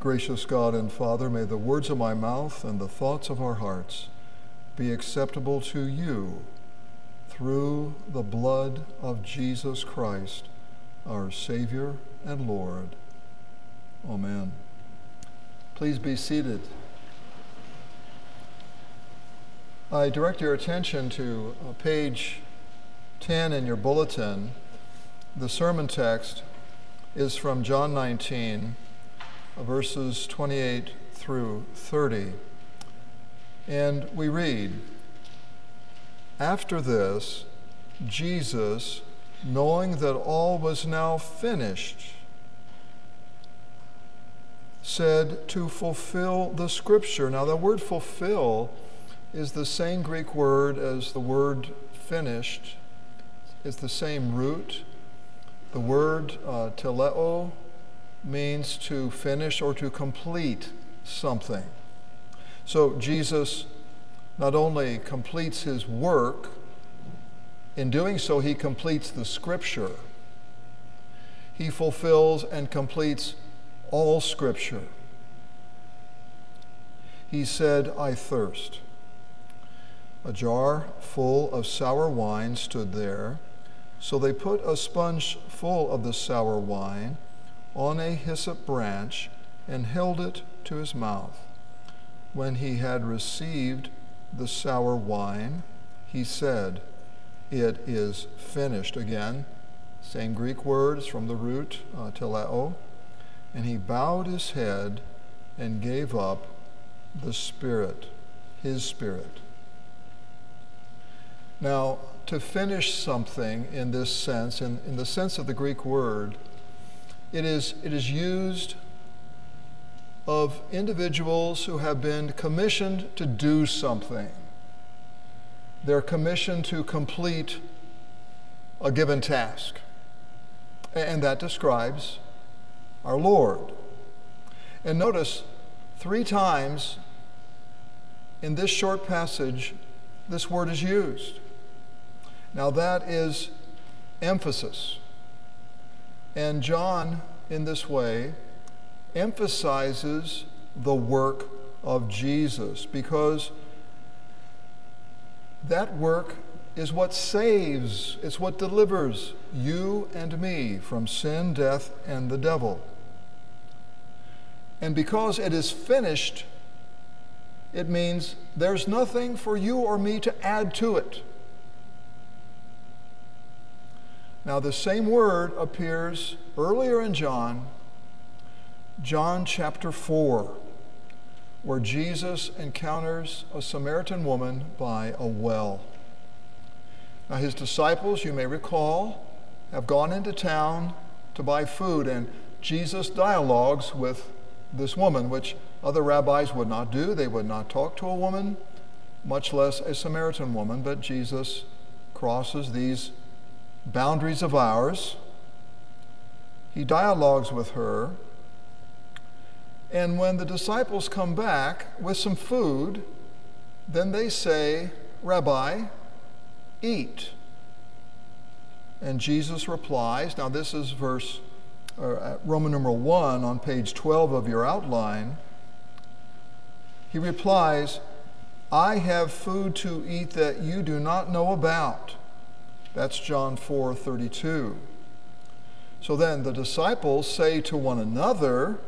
Gracious God and Father, may the words of my mouth and the thoughts of our hearts be acceptable to you through the blood of Jesus Christ, our Savior and Lord. Amen. Please be seated. I direct your attention to uh, page 10 in your bulletin. The sermon text is from John 19, verses 28 through 30. And we read After this, Jesus, knowing that all was now finished, said to fulfill the scripture. Now, the word fulfill is the same Greek word as the word finished, it's the same root. The word uh, teleo means to finish or to complete something. So Jesus not only completes his work, in doing so, he completes the scripture. He fulfills and completes all scripture. He said, I thirst. A jar full of sour wine stood there, so they put a sponge full of the sour wine on a hyssop branch and held it to his mouth. When he had received the sour wine, he said, It is finished. Again, same Greek words from the root, uh, teleo. And he bowed his head and gave up the Spirit, his Spirit. Now, to finish something in this sense, in, in the sense of the Greek word, it is, it is used of individuals who have been commissioned to do something. They're commissioned to complete a given task. And that describes our Lord. And notice three times in this short passage, this word is used. Now, that is emphasis. And John, in this way, emphasizes the work of Jesus because that work is what saves, it's what delivers you and me from sin, death, and the devil. And because it is finished, it means there's nothing for you or me to add to it. Now, the same word appears earlier in John, John chapter 4, where Jesus encounters a Samaritan woman by a well. Now, his disciples, you may recall, have gone into town to buy food, and Jesus dialogues with this woman, which other rabbis would not do. They would not talk to a woman, much less a Samaritan woman, but Jesus crosses these boundaries of ours. He dialogues with her. And when the disciples come back with some food, then they say, Rabbi, eat. And Jesus replies, now this is verse uh, Roman numeral 1 on page 12 of your outline. He replies, I have food to eat that you do not know about. That's John 4 32. So then the disciples say to one another,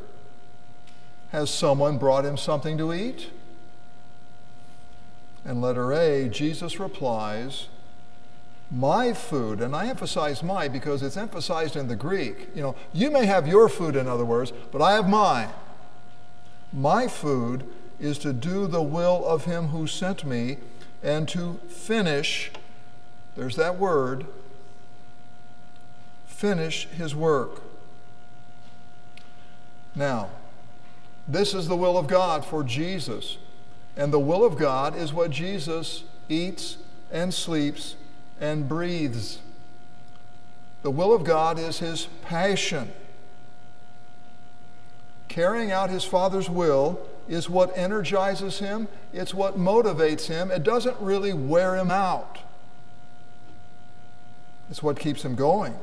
Has someone brought him something to eat? And letter A, Jesus replies, My food, and I emphasize my because it's emphasized in the Greek. You know, you may have your food, in other words, but I have mine. My food is to do the will of him who sent me and to finish there's that word. Finish his work. Now, this is the will of God for Jesus. And the will of God is what Jesus eats and sleeps and breathes. The will of God is his passion. Carrying out his Father's will is what energizes him, it's what motivates him. It doesn't really wear him out. It's what keeps him going.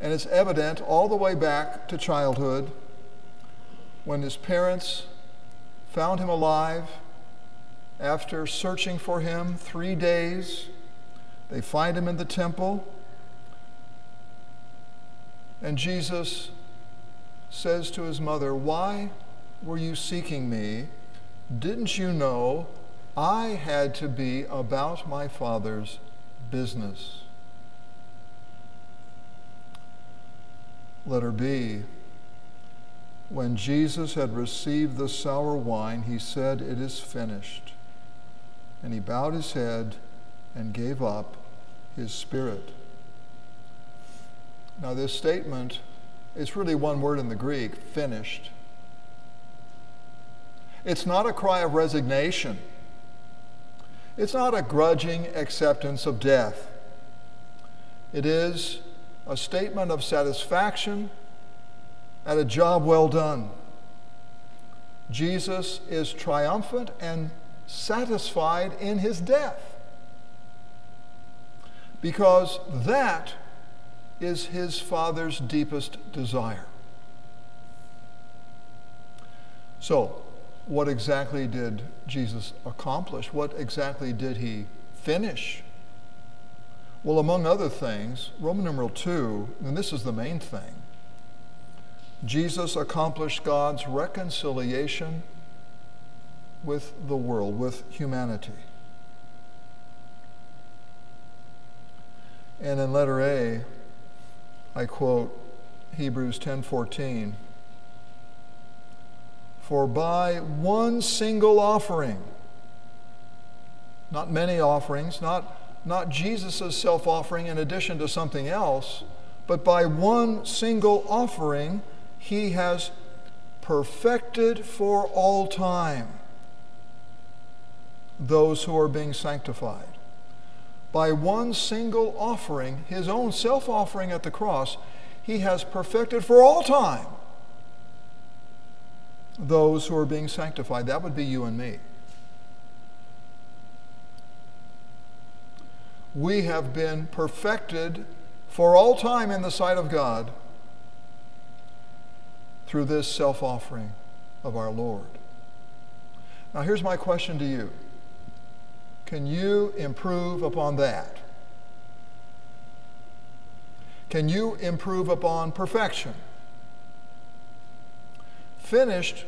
And it's evident all the way back to childhood when his parents found him alive after searching for him three days. They find him in the temple. And Jesus says to his mother, Why were you seeking me? Didn't you know I had to be about my Father's business? Letter B. When Jesus had received the sour wine, he said, It is finished. And he bowed his head and gave up his spirit. Now, this statement is really one word in the Greek finished. It's not a cry of resignation. It's not a grudging acceptance of death. It is a statement of satisfaction at a job well done. Jesus is triumphant and satisfied in his death because that is his Father's deepest desire. So, what exactly did Jesus accomplish? What exactly did he finish? Well, among other things, Roman numeral 2, and this is the main thing, Jesus accomplished God's reconciliation with the world, with humanity. And in letter A, I quote Hebrews 10:14 For by one single offering not many offerings not not Jesus' self-offering in addition to something else but by one single offering he has perfected for all time those who are being sanctified. By one single offering, his own self offering at the cross, he has perfected for all time those who are being sanctified. That would be you and me. We have been perfected for all time in the sight of God through this self offering of our Lord. Now, here's my question to you. Can you improve upon that? Can you improve upon perfection? Finished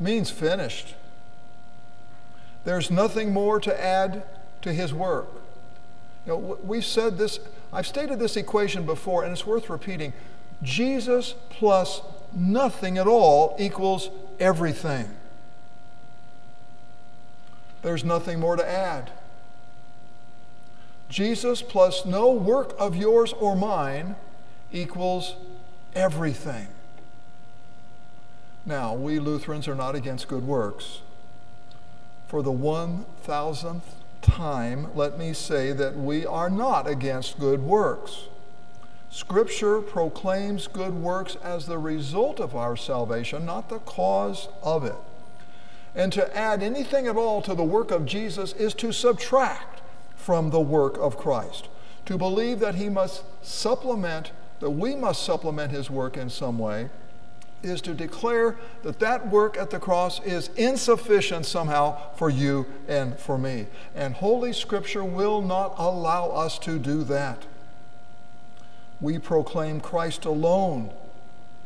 means finished. There's nothing more to add to his work. You know, we've said this, I've stated this equation before, and it's worth repeating. Jesus plus nothing at all equals everything. There's nothing more to add. Jesus plus no work of yours or mine equals everything. Now, we Lutherans are not against good works. For the 1000th time, let me say that we are not against good works. Scripture proclaims good works as the result of our salvation, not the cause of it. And to add anything at all to the work of Jesus is to subtract from the work of Christ. To believe that he must supplement, that we must supplement his work in some way, is to declare that that work at the cross is insufficient somehow for you and for me. And Holy Scripture will not allow us to do that. We proclaim Christ alone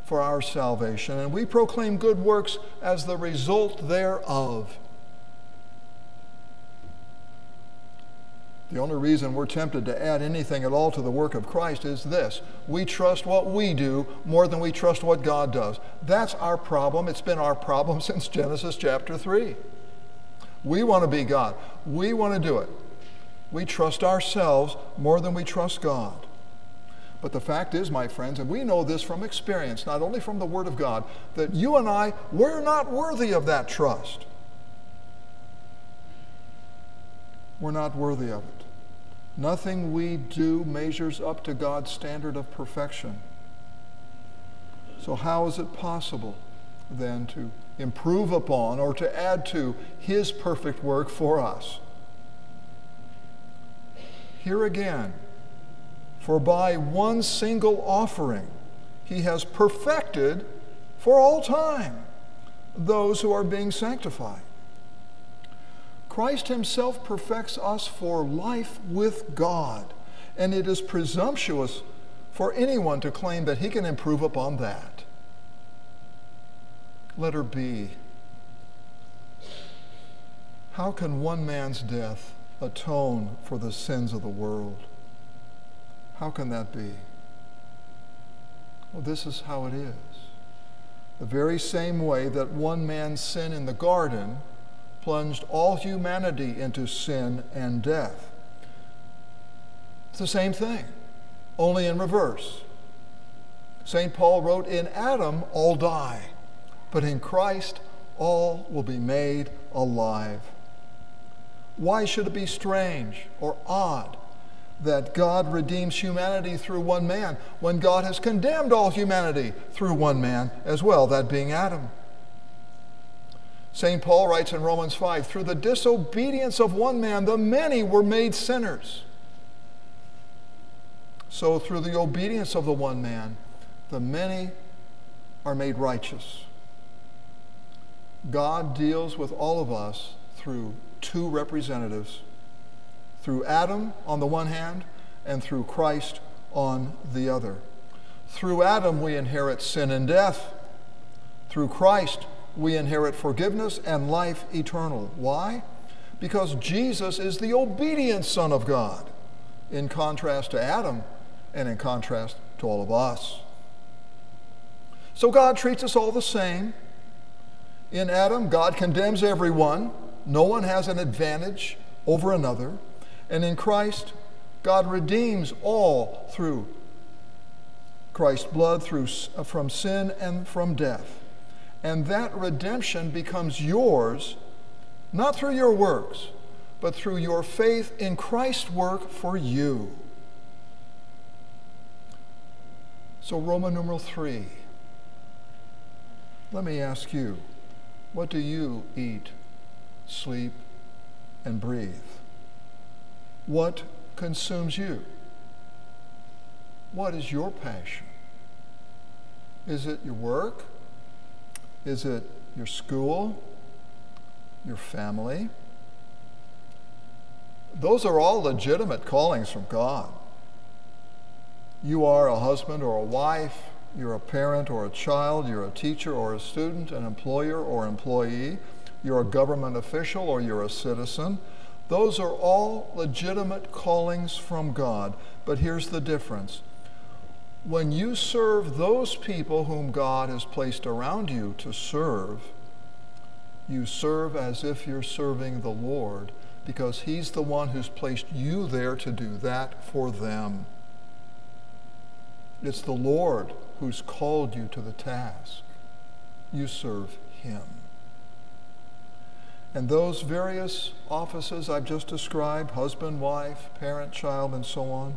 for our salvation, and we proclaim good works as the result thereof. The only reason we're tempted to add anything at all to the work of Christ is this we trust what we do more than we trust what God does. That's our problem. It's been our problem since Genesis chapter 3. We want to be God, we want to do it. We trust ourselves more than we trust God. But the fact is, my friends, and we know this from experience, not only from the Word of God, that you and I, we're not worthy of that trust. We're not worthy of it. Nothing we do measures up to God's standard of perfection. So, how is it possible then to improve upon or to add to His perfect work for us? Here again, for by one single offering he has perfected for all time those who are being sanctified. Christ himself perfects us for life with God, and it is presumptuous for anyone to claim that he can improve upon that. Letter B. How can one man's death atone for the sins of the world? How can that be? Well, this is how it is. The very same way that one man's sin in the garden plunged all humanity into sin and death. It's the same thing, only in reverse. St. Paul wrote, In Adam all die, but in Christ all will be made alive. Why should it be strange or odd that God redeems humanity through one man when God has condemned all humanity through one man as well, that being Adam? St. Paul writes in Romans 5 through the disobedience of one man, the many were made sinners. So, through the obedience of the one man, the many are made righteous. God deals with all of us through two representatives through Adam on the one hand and through Christ on the other. Through Adam, we inherit sin and death. Through Christ, we inherit forgiveness and life eternal. Why? Because Jesus is the obedient Son of God, in contrast to Adam and in contrast to all of us. So God treats us all the same. In Adam, God condemns everyone. No one has an advantage over another. And in Christ, God redeems all through Christ's blood through, from sin and from death. And that redemption becomes yours not through your works, but through your faith in Christ's work for you. So, Roman numeral three. Let me ask you, what do you eat, sleep, and breathe? What consumes you? What is your passion? Is it your work? Is it your school? Your family? Those are all legitimate callings from God. You are a husband or a wife, you're a parent or a child, you're a teacher or a student, an employer or employee, you're a government official or you're a citizen. Those are all legitimate callings from God. But here's the difference when you serve those people whom God has placed around you to serve, you serve as if you're serving the Lord because He's the one who's placed you there to do that for them. It's the Lord who's called you to the task. You serve Him. And those various offices I've just described husband, wife, parent, child, and so on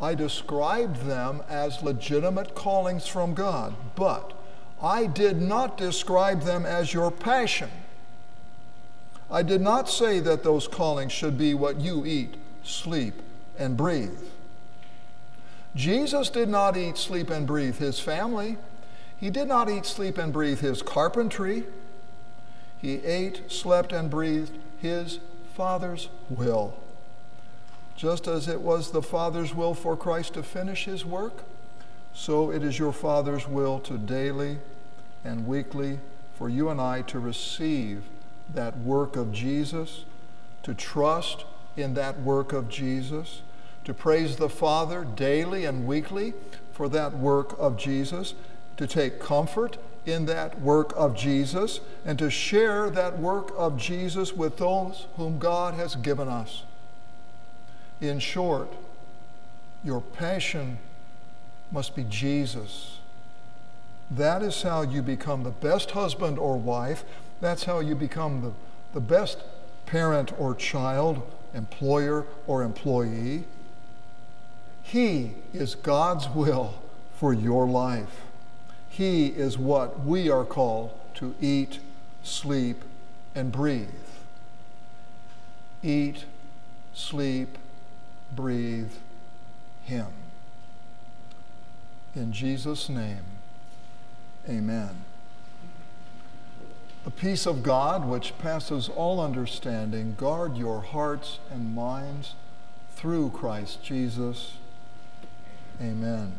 I described them as legitimate callings from God, but I did not describe them as your passion. I did not say that those callings should be what you eat, sleep, and breathe. Jesus did not eat, sleep, and breathe his family. He did not eat, sleep, and breathe his carpentry. He ate, slept, and breathed his Father's will. Just as it was the Father's will for Christ to finish his work, so it is your Father's will to daily and weekly for you and I to receive that work of Jesus, to trust in that work of Jesus, to praise the Father daily and weekly for that work of Jesus, to take comfort in that work of Jesus, and to share that work of Jesus with those whom God has given us. In short, your passion must be Jesus. That is how you become the best husband or wife. That's how you become the, the best parent or child, employer or employee. He is God's will for your life. He is what we are called to eat, sleep, and breathe. Eat, sleep, breathe him. In Jesus' name, amen. The peace of God, which passes all understanding, guard your hearts and minds through Christ Jesus. Amen.